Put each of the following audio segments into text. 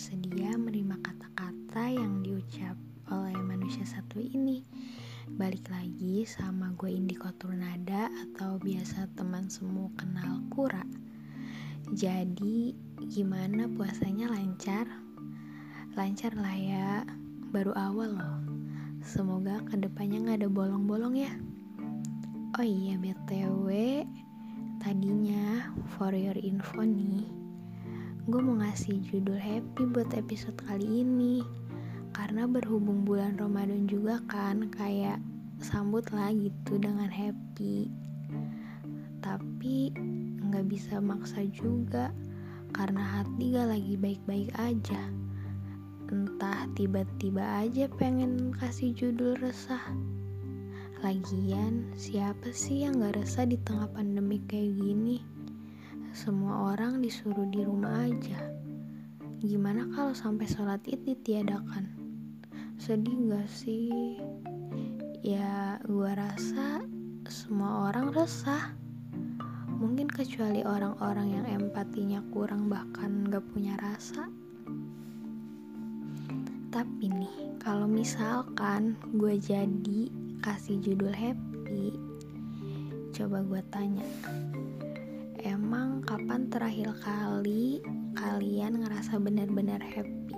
sudah siap sedia menerima kata-kata yang diucap oleh manusia satu ini. Balik lagi sama gue Indiko Turnada atau biasa teman semua kenal Kura. Jadi gimana puasanya lancar? Lancar lah ya, baru awal loh. Semoga ke depannya gak ada bolong-bolong ya. Oh iya BTW, tadinya for your info nih, gue mau ngasih judul happy buat episode kali ini. Karena berhubung bulan Ramadan juga kan kayak sambut lah gitu dengan happy. Tapi nggak bisa maksa juga karena hati gak lagi baik-baik aja. Entah tiba-tiba aja pengen kasih judul resah. Lagian siapa sih yang gak resah di tengah pandemi kayak gini semua orang disuruh di rumah aja. Gimana kalau sampai sholat id ditiadakan? Sedih gak sih? Ya, gua rasa semua orang resah. Mungkin kecuali orang-orang yang empatinya kurang bahkan gak punya rasa. Tapi nih, kalau misalkan gue jadi kasih judul happy, coba gue tanya, Emang kapan terakhir kali kalian ngerasa benar-benar happy?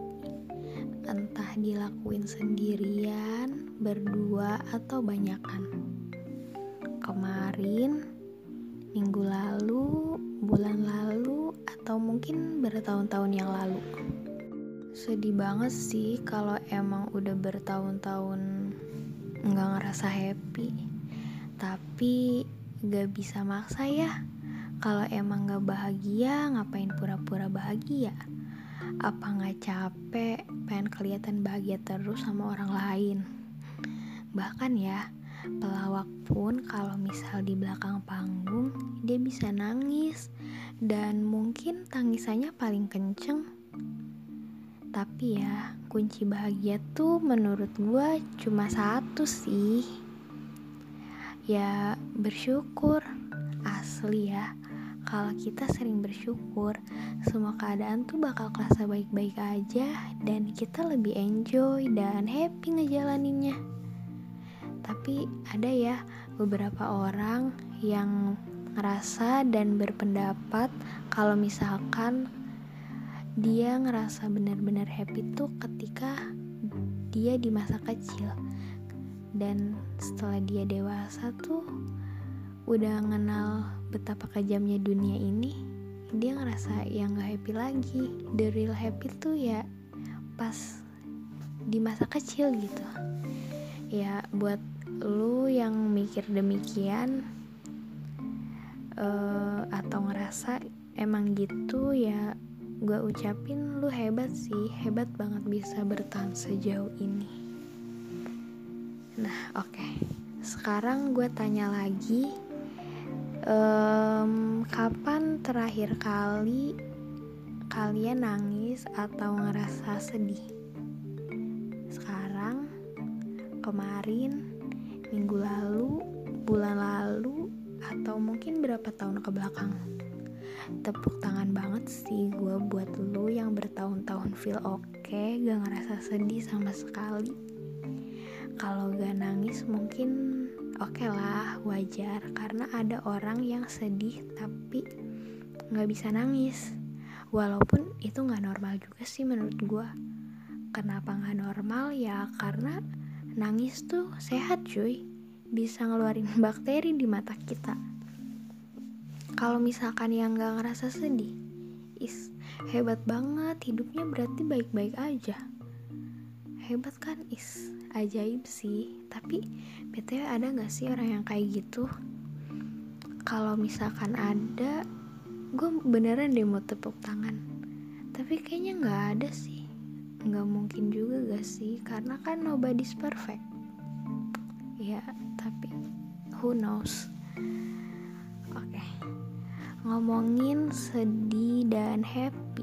Entah dilakuin sendirian, berdua, atau banyakan. Kemarin, minggu lalu, bulan lalu, atau mungkin bertahun-tahun yang lalu. Sedih banget sih kalau emang udah bertahun-tahun nggak ngerasa happy. Tapi gak bisa maksa ya kalau emang gak bahagia, ngapain pura-pura bahagia? Apa gak capek, pengen kelihatan bahagia terus sama orang lain? Bahkan ya, pelawak pun kalau misal di belakang panggung, dia bisa nangis. Dan mungkin tangisannya paling kenceng. Tapi ya, kunci bahagia tuh menurut gue cuma satu sih. Ya, bersyukur. Asli ya kalau kita sering bersyukur, semua keadaan tuh bakal kerasa baik-baik aja dan kita lebih enjoy dan happy ngejalaninnya. Tapi ada ya beberapa orang yang ngerasa dan berpendapat kalau misalkan dia ngerasa benar-benar happy tuh ketika dia di masa kecil dan setelah dia dewasa tuh udah ngenal betapa kejamnya dunia ini dia ngerasa yang gak happy lagi. The real happy tuh ya pas di masa kecil gitu. Ya buat lu yang mikir demikian uh, atau ngerasa emang gitu ya gue ucapin lu hebat sih. Hebat banget bisa bertahan sejauh ini. Nah oke. Okay. sekarang gue tanya lagi um, kapan terakhir kali kalian nangis atau ngerasa sedih? Sekarang, kemarin, minggu lalu, bulan lalu, atau mungkin berapa tahun ke belakang? Tepuk tangan banget sih gue buat lo yang bertahun-tahun feel oke, okay, gak ngerasa sedih sama sekali. Kalau gak nangis mungkin Oke okay lah, wajar karena ada orang yang sedih tapi nggak bisa nangis. Walaupun itu nggak normal juga sih menurut gue. Kenapa nggak normal ya? Karena nangis tuh sehat cuy, bisa ngeluarin bakteri di mata kita. Kalau misalkan yang nggak ngerasa sedih, is hebat banget hidupnya berarti baik-baik aja. Hebat kan? Is ajaib sih. Tapi btw ada gak sih orang yang kayak gitu? Kalau misalkan ada gue beneran deh mau tepuk tangan. Tapi kayaknya nggak ada sih. Nggak mungkin juga gak sih? Karena kan nobody's perfect. Ya tapi who knows? Oke. Okay. ngomongin sedih dan happy.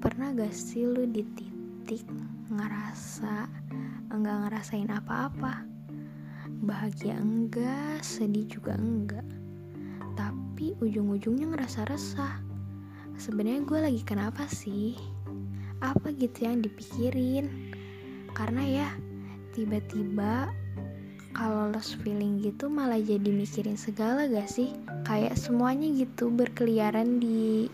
Pernah gak sih lu di titik ngerasa enggak ngerasain apa-apa. Bahagia enggak sedih juga enggak. Tapi ujung-ujungnya ngerasa resah. Sebenarnya gue lagi kenapa sih? Apa gitu yang dipikirin? Karena ya tiba-tiba kalau lost feeling gitu malah jadi mikirin segala gak sih? Kayak semuanya gitu berkeliaran di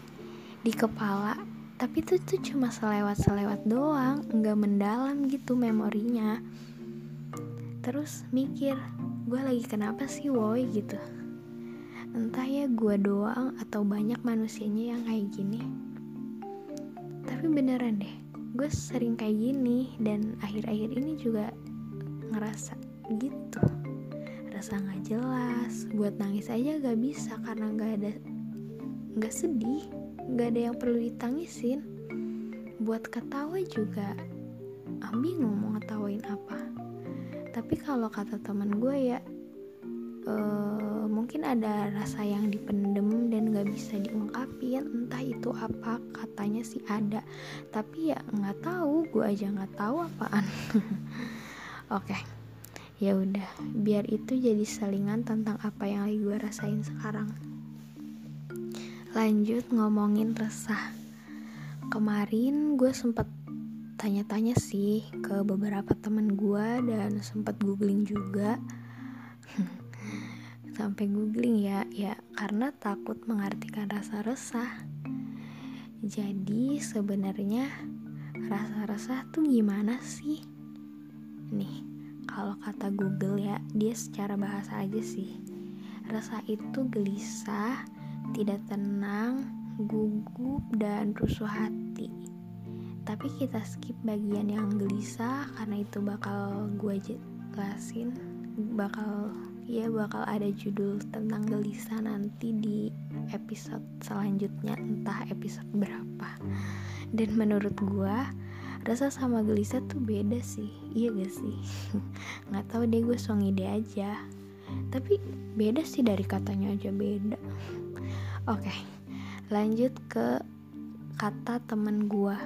di kepala tapi itu tuh cuma selewat-selewat doang nggak mendalam gitu memorinya. Terus mikir gue lagi kenapa sih woi? gitu. Entah ya gue doang atau banyak manusianya yang kayak gini. Tapi beneran deh gue sering kayak gini dan akhir-akhir ini juga ngerasa gitu. Rasa nggak jelas buat nangis aja gak bisa karena nggak ada nggak sedih nggak ada yang perlu ditangisin. Buat ketawa juga ah, bingung mau ngetawain apa. Tapi kalau kata teman gue ya uh, mungkin ada rasa yang dipendem dan gak bisa diungkapin. Entah itu apa katanya sih ada. Tapi ya nggak tahu gue aja nggak tahu apaan. Oke okay. ya udah. Biar itu jadi selingan tentang apa yang lagi gue rasain sekarang lanjut ngomongin resah. Kemarin gue sempet tanya-tanya sih ke beberapa temen gue dan sempet googling juga. Sampai googling ya ya karena takut mengartikan rasa resah. Jadi sebenarnya rasa resah tuh gimana sih? Nih kalau kata Google ya dia secara bahasa aja sih. Rasa itu gelisah tidak tenang gugup dan rusuh hati. Tapi kita skip bagian yang gelisah karena itu bakal gue jelasin. Bakal ya bakal ada judul tentang gelisah nanti di episode selanjutnya entah episode berapa. Dan menurut gua rasa sama gelisah tuh beda sih. Iya gak sih? Nggak tahu deh gue song ide aja tapi beda sih dari katanya aja beda. Oke lanjut ke kata temen gua.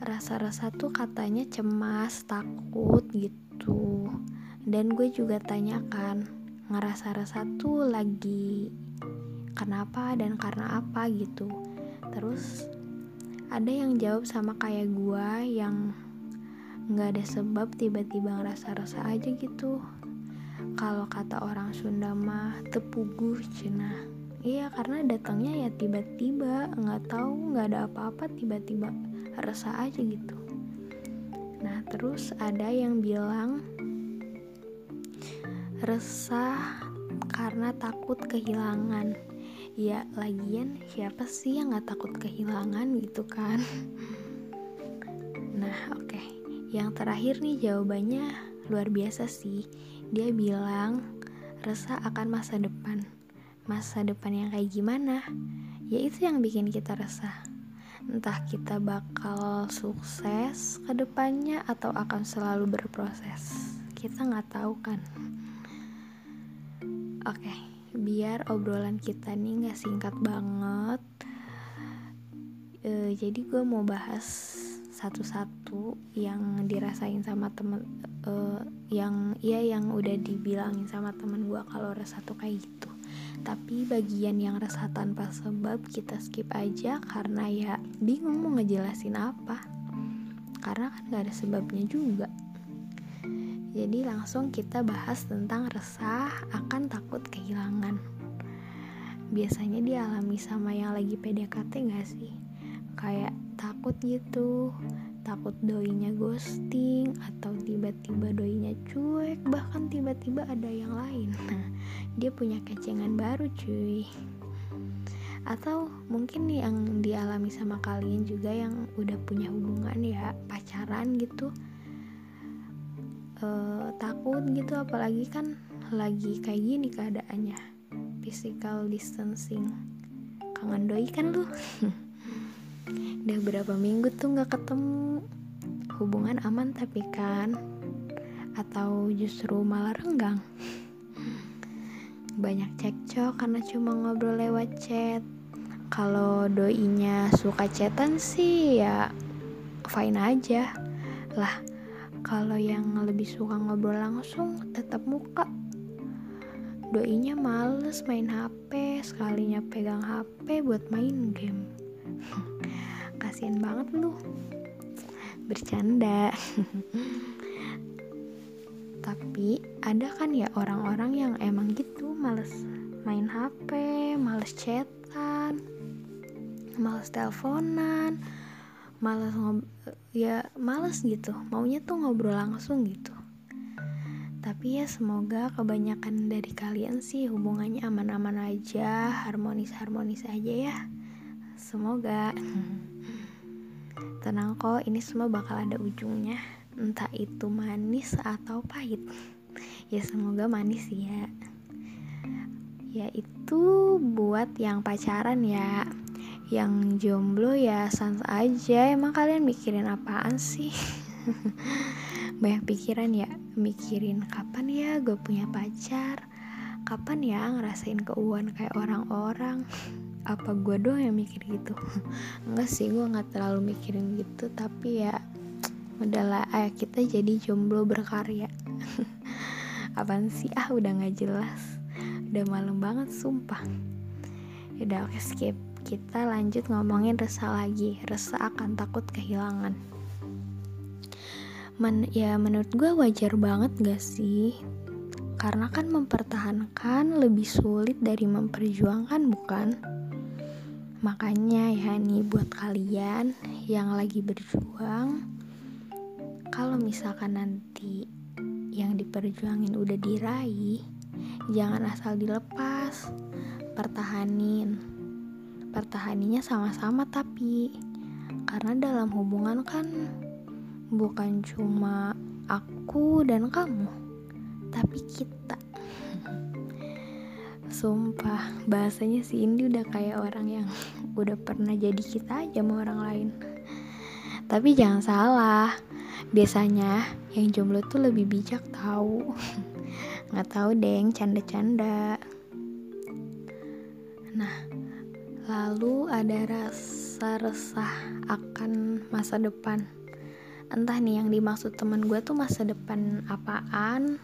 Rasa-rasa tuh katanya cemas takut gitu. Dan gue juga tanyakan ngerasa-rasa tuh lagi kenapa dan karena apa gitu. Terus ada yang jawab sama kayak gue yang nggak ada sebab tiba-tiba ngerasa-rasa aja gitu kalau kata orang Sunda mah tepuguh cina. Iya karena datangnya ya tiba-tiba. Nggak tahu nggak ada apa-apa tiba-tiba rasa aja gitu. Nah terus ada yang bilang resah karena takut kehilangan. Ya lagian siapa sih yang gak takut kehilangan gitu kan? Nah oke. Okay. yang terakhir nih jawabannya luar biasa sih dia bilang resah akan masa depan. Masa depan yang kayak gimana? Ya itu yang bikin kita resah. Entah kita bakal sukses ke depannya atau akan selalu berproses. Kita nggak tahu kan. Oke, okay, biar obrolan kita nih nggak singkat banget. E, jadi gue mau bahas satu-satu yang dirasain sama temen, e, yang ya yang udah dibilangin sama temen gue kalau rasa tuh kayak gitu. Tapi bagian yang rasa tanpa sebab kita skip aja karena ya bingung mau ngejelasin apa. Karena kan gak ada sebabnya juga. Jadi langsung kita bahas tentang resah akan takut kehilangan. Biasanya dialami sama yang lagi PDKT gak sih? Kayak takut gitu, takut doinya ghosting atau tiba-tiba doinya cuek, bahkan tiba-tiba ada yang lain. Nah, dia punya kecengan baru cuy. Atau mungkin yang dialami sama kalian juga yang udah punya hubungan ya, pacaran gitu. Uh, takut gitu apalagi kan lagi kayak gini keadaannya. Physical distancing. Kangen doi kan lu udah berapa minggu tuh nggak ketemu. Hubungan aman tapi kan? Atau justru malah renggang? Banyak cekcok karena cuma ngobrol lewat chat. Kalau doinya suka chatan sih ya fine aja. Lah kalau yang lebih suka ngobrol langsung tetap muka. Doinya males main HP sekalinya pegang HP buat main game kasihan banget lu. Bercanda. Tapi ada kan ya orang-orang yang emang gitu males main HP males chatan males teleponan males ya males gitu. Maunya tuh ngobrol langsung gitu. Tapi ya semoga kebanyakan dari kalian sih hubungannya aman-aman aja harmonis-harmonis aja ya. Semoga tenang kok ini semua bakal ada ujungnya. Entah itu manis atau pahit. Ya semoga manis ya. Ya itu buat yang pacaran ya. Yang jomblo ya sans aja. Emang kalian mikirin apaan sih? Banyak pikiran ya. Mikirin kapan ya gue punya pacar? Kapan ya ngerasain keuangan kayak orang-orang apa gue doang yang mikir gitu? Enggak sih gue nggak terlalu mikirin gitu. Tapi ya udahlah ayo kita jadi jomblo berkarya. Apaan sih? Ah udah nggak jelas. Udah malam banget sumpah. Udah oke skip. Kita lanjut ngomongin resah lagi. Resah akan takut kehilangan. Men, ya menurut gue wajar banget gak sih? Karena kan mempertahankan lebih sulit dari memperjuangkan bukan makanya ya nih buat kalian yang lagi berjuang kalau misalkan nanti yang diperjuangin udah diraih jangan asal dilepas pertahanin. Pertahaninya sama-sama tapi karena dalam hubungan kan bukan cuma aku dan kamu tapi kita sumpah bahasanya si Indi udah kayak orang yang udah pernah jadi kita aja sama orang lain. Tapi jangan salah biasanya yang jomblo tuh lebih bijak tahu. Nggak tahu deng canda-canda. Nah lalu ada rasa resah akan masa depan. Entah nih yang dimaksud teman gue tuh masa depan apaan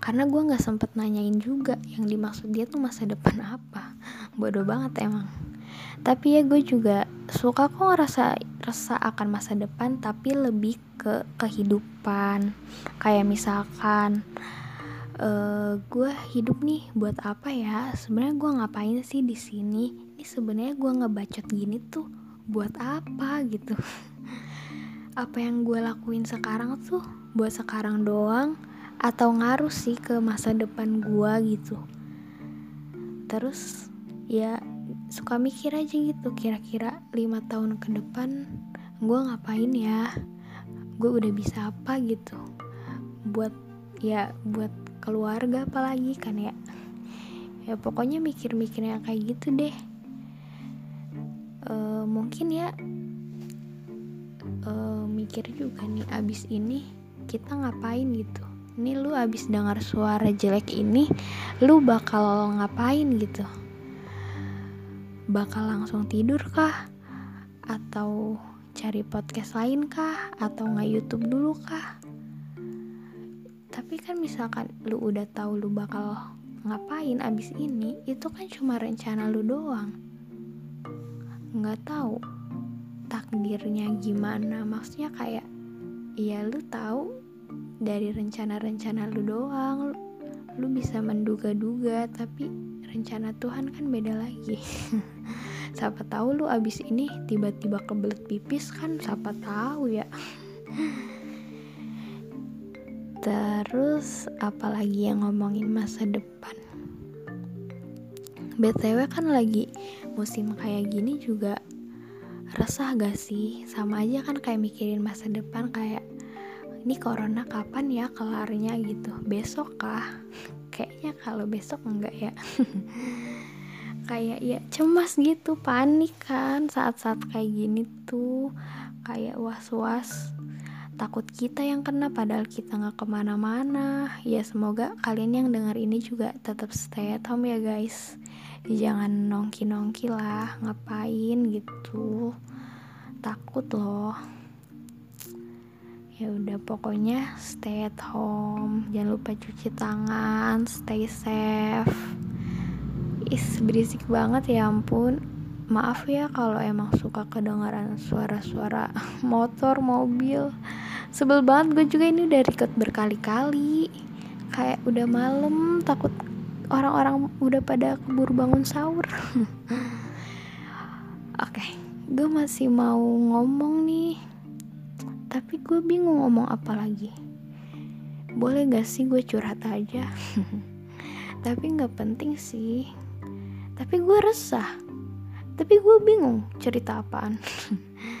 karena gue nggak sempet nanyain juga yang dimaksud dia tuh masa depan apa. Bodoh banget emang. Tapi ya gue juga suka kok ngerasa rasa akan masa depan tapi lebih ke kehidupan. Kayak misalkan uh, gue hidup nih buat apa ya? Sebenarnya gue ngapain sih di sini? Ini sebenarnya gue ngebacot gini tuh buat apa gitu? Apa yang gue lakuin sekarang tuh buat sekarang doang atau ngaruh sih ke masa depan gue gitu. Terus ya suka mikir aja gitu kira-kira lima tahun ke depan gue ngapain ya? Gue udah bisa apa gitu? Buat ya buat keluarga apalagi kan ya? Ya pokoknya mikir-mikirnya kayak gitu deh. E, mungkin ya uh, mikir juga nih abis ini kita ngapain gitu ini lu abis dengar suara jelek ini lu bakal ngapain gitu? Bakal langsung tidur kah? Atau cari podcast lain kah? Atau nggak YouTube dulu kah? Tapi kan misalkan lu udah tahu lu bakal ngapain abis ini itu kan cuma rencana lu doang. Nggak tahu takdirnya gimana. Maksudnya kayak ya lu tahu dari rencana-rencana lu doang. Lu, lu bisa menduga-duga tapi rencana Tuhan kan beda lagi. Siapa tahu lu abis ini tiba-tiba kebelet pipis kan siapa tahu ya. Terus apalagi yang ngomongin masa depan? BTW kan lagi musim kayak gini juga resah gak sih? Sama aja kan kayak mikirin masa depan kayak ini corona kapan ya kelarnya? Gitu. Besok kah? Kayaknya kalau besok enggak ya. Kayak ya cemas gitu panik kan saat-saat kayak gini tuh. Kayak was-was takut kita yang kena padahal kita nggak ke mana-mana. Ya semoga kalian yang dengar ini juga tetap stay at home ya guys. Jangan nongki-nongki lah ngapain gitu. Takut loh ya udah pokoknya stay at home. Jangan lupa cuci tangan stay safe. Is berisik banget ya ampun. Maaf ya kalau emang suka kedengaran suara-suara motor mobil. Sebel banget gue juga ini udah record berkali-kali. Kayak udah malam takut orang-orang udah pada keburu bangun sahur. Oke okay, gue masih mau ngomong nih gue bingung ngomong apa lagi. Boleh gak sih gue curhat aja? Tapi nggak penting sih. Tapi gue resah. Tapi gue bingung cerita apaan.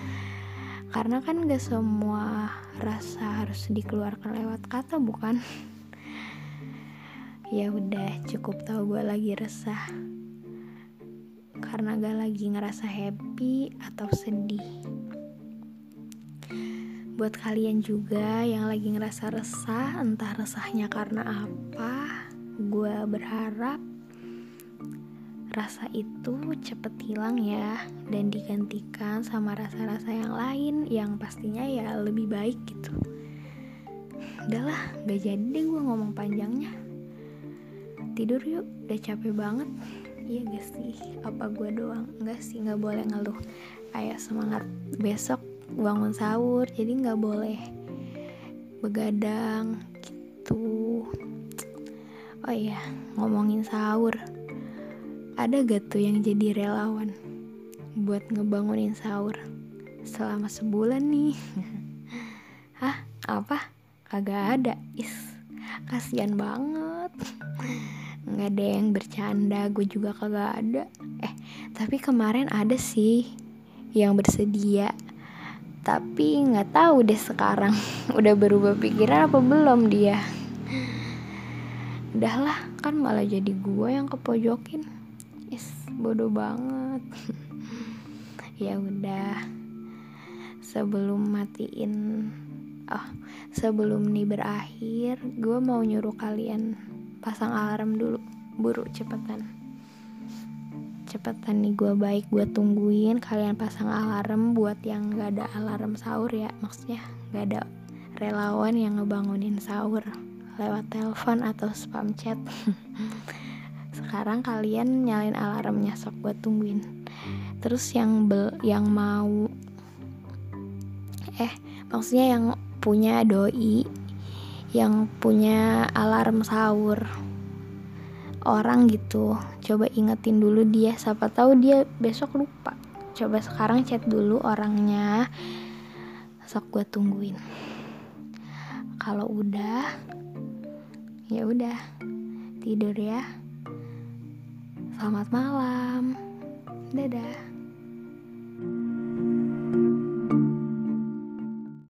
Karena kan gak semua rasa harus dikeluarkan lewat kata bukan? Ya udah cukup tahu gue lagi resah. Karena gak lagi ngerasa happy atau sedih buat kalian juga yang lagi ngerasa resah entah resahnya karena apa gue berharap rasa itu cepet hilang ya dan digantikan sama rasa-rasa yang lain yang pastinya ya lebih baik gitu. Udahlah gak jadi deh gue ngomong panjangnya. Tidur yuk udah capek banget. Iya gak sih apa gue doang? Enggak sih nggak boleh ngeluh. Ayo semangat besok bangun sahur jadi nggak boleh begadang gitu oh iya ngomongin sahur ada gak tuh yang jadi relawan buat ngebangunin sahur selama sebulan nih? Hah? Apa? Kagak ada. Is, kasihan banget. Nggak ada yang bercanda, gue juga kagak ada. Eh, tapi kemarin ada sih yang bersedia. Tapi nggak tahu deh sekarang. Udah berubah pikiran apa belum dia. Udahlah, kan malah jadi gue yang kepojokin. Is bodoh banget. Ya udah. Sebelum matiin oh sebelum nih berakhir gue mau nyuruh kalian pasang alarm dulu. Buru cepetan cepetan nih gue baik gue tungguin kalian pasang alarm buat yang gak ada alarm sahur ya. Maksudnya gak ada relawan yang ngebangunin sahur lewat telepon atau spam chat. Sekarang kalian nyalain alarmnya sok buat tungguin. Terus yang bel yang mau eh maksudnya yang punya doi yang punya alarm sahur orang gitu. Coba ingetin dulu dia siapa tahu dia besok lupa. Coba sekarang chat dulu orangnya. Sok gue tungguin. Kalau udah ya udah. Tidur ya. Selamat malam. Dadah.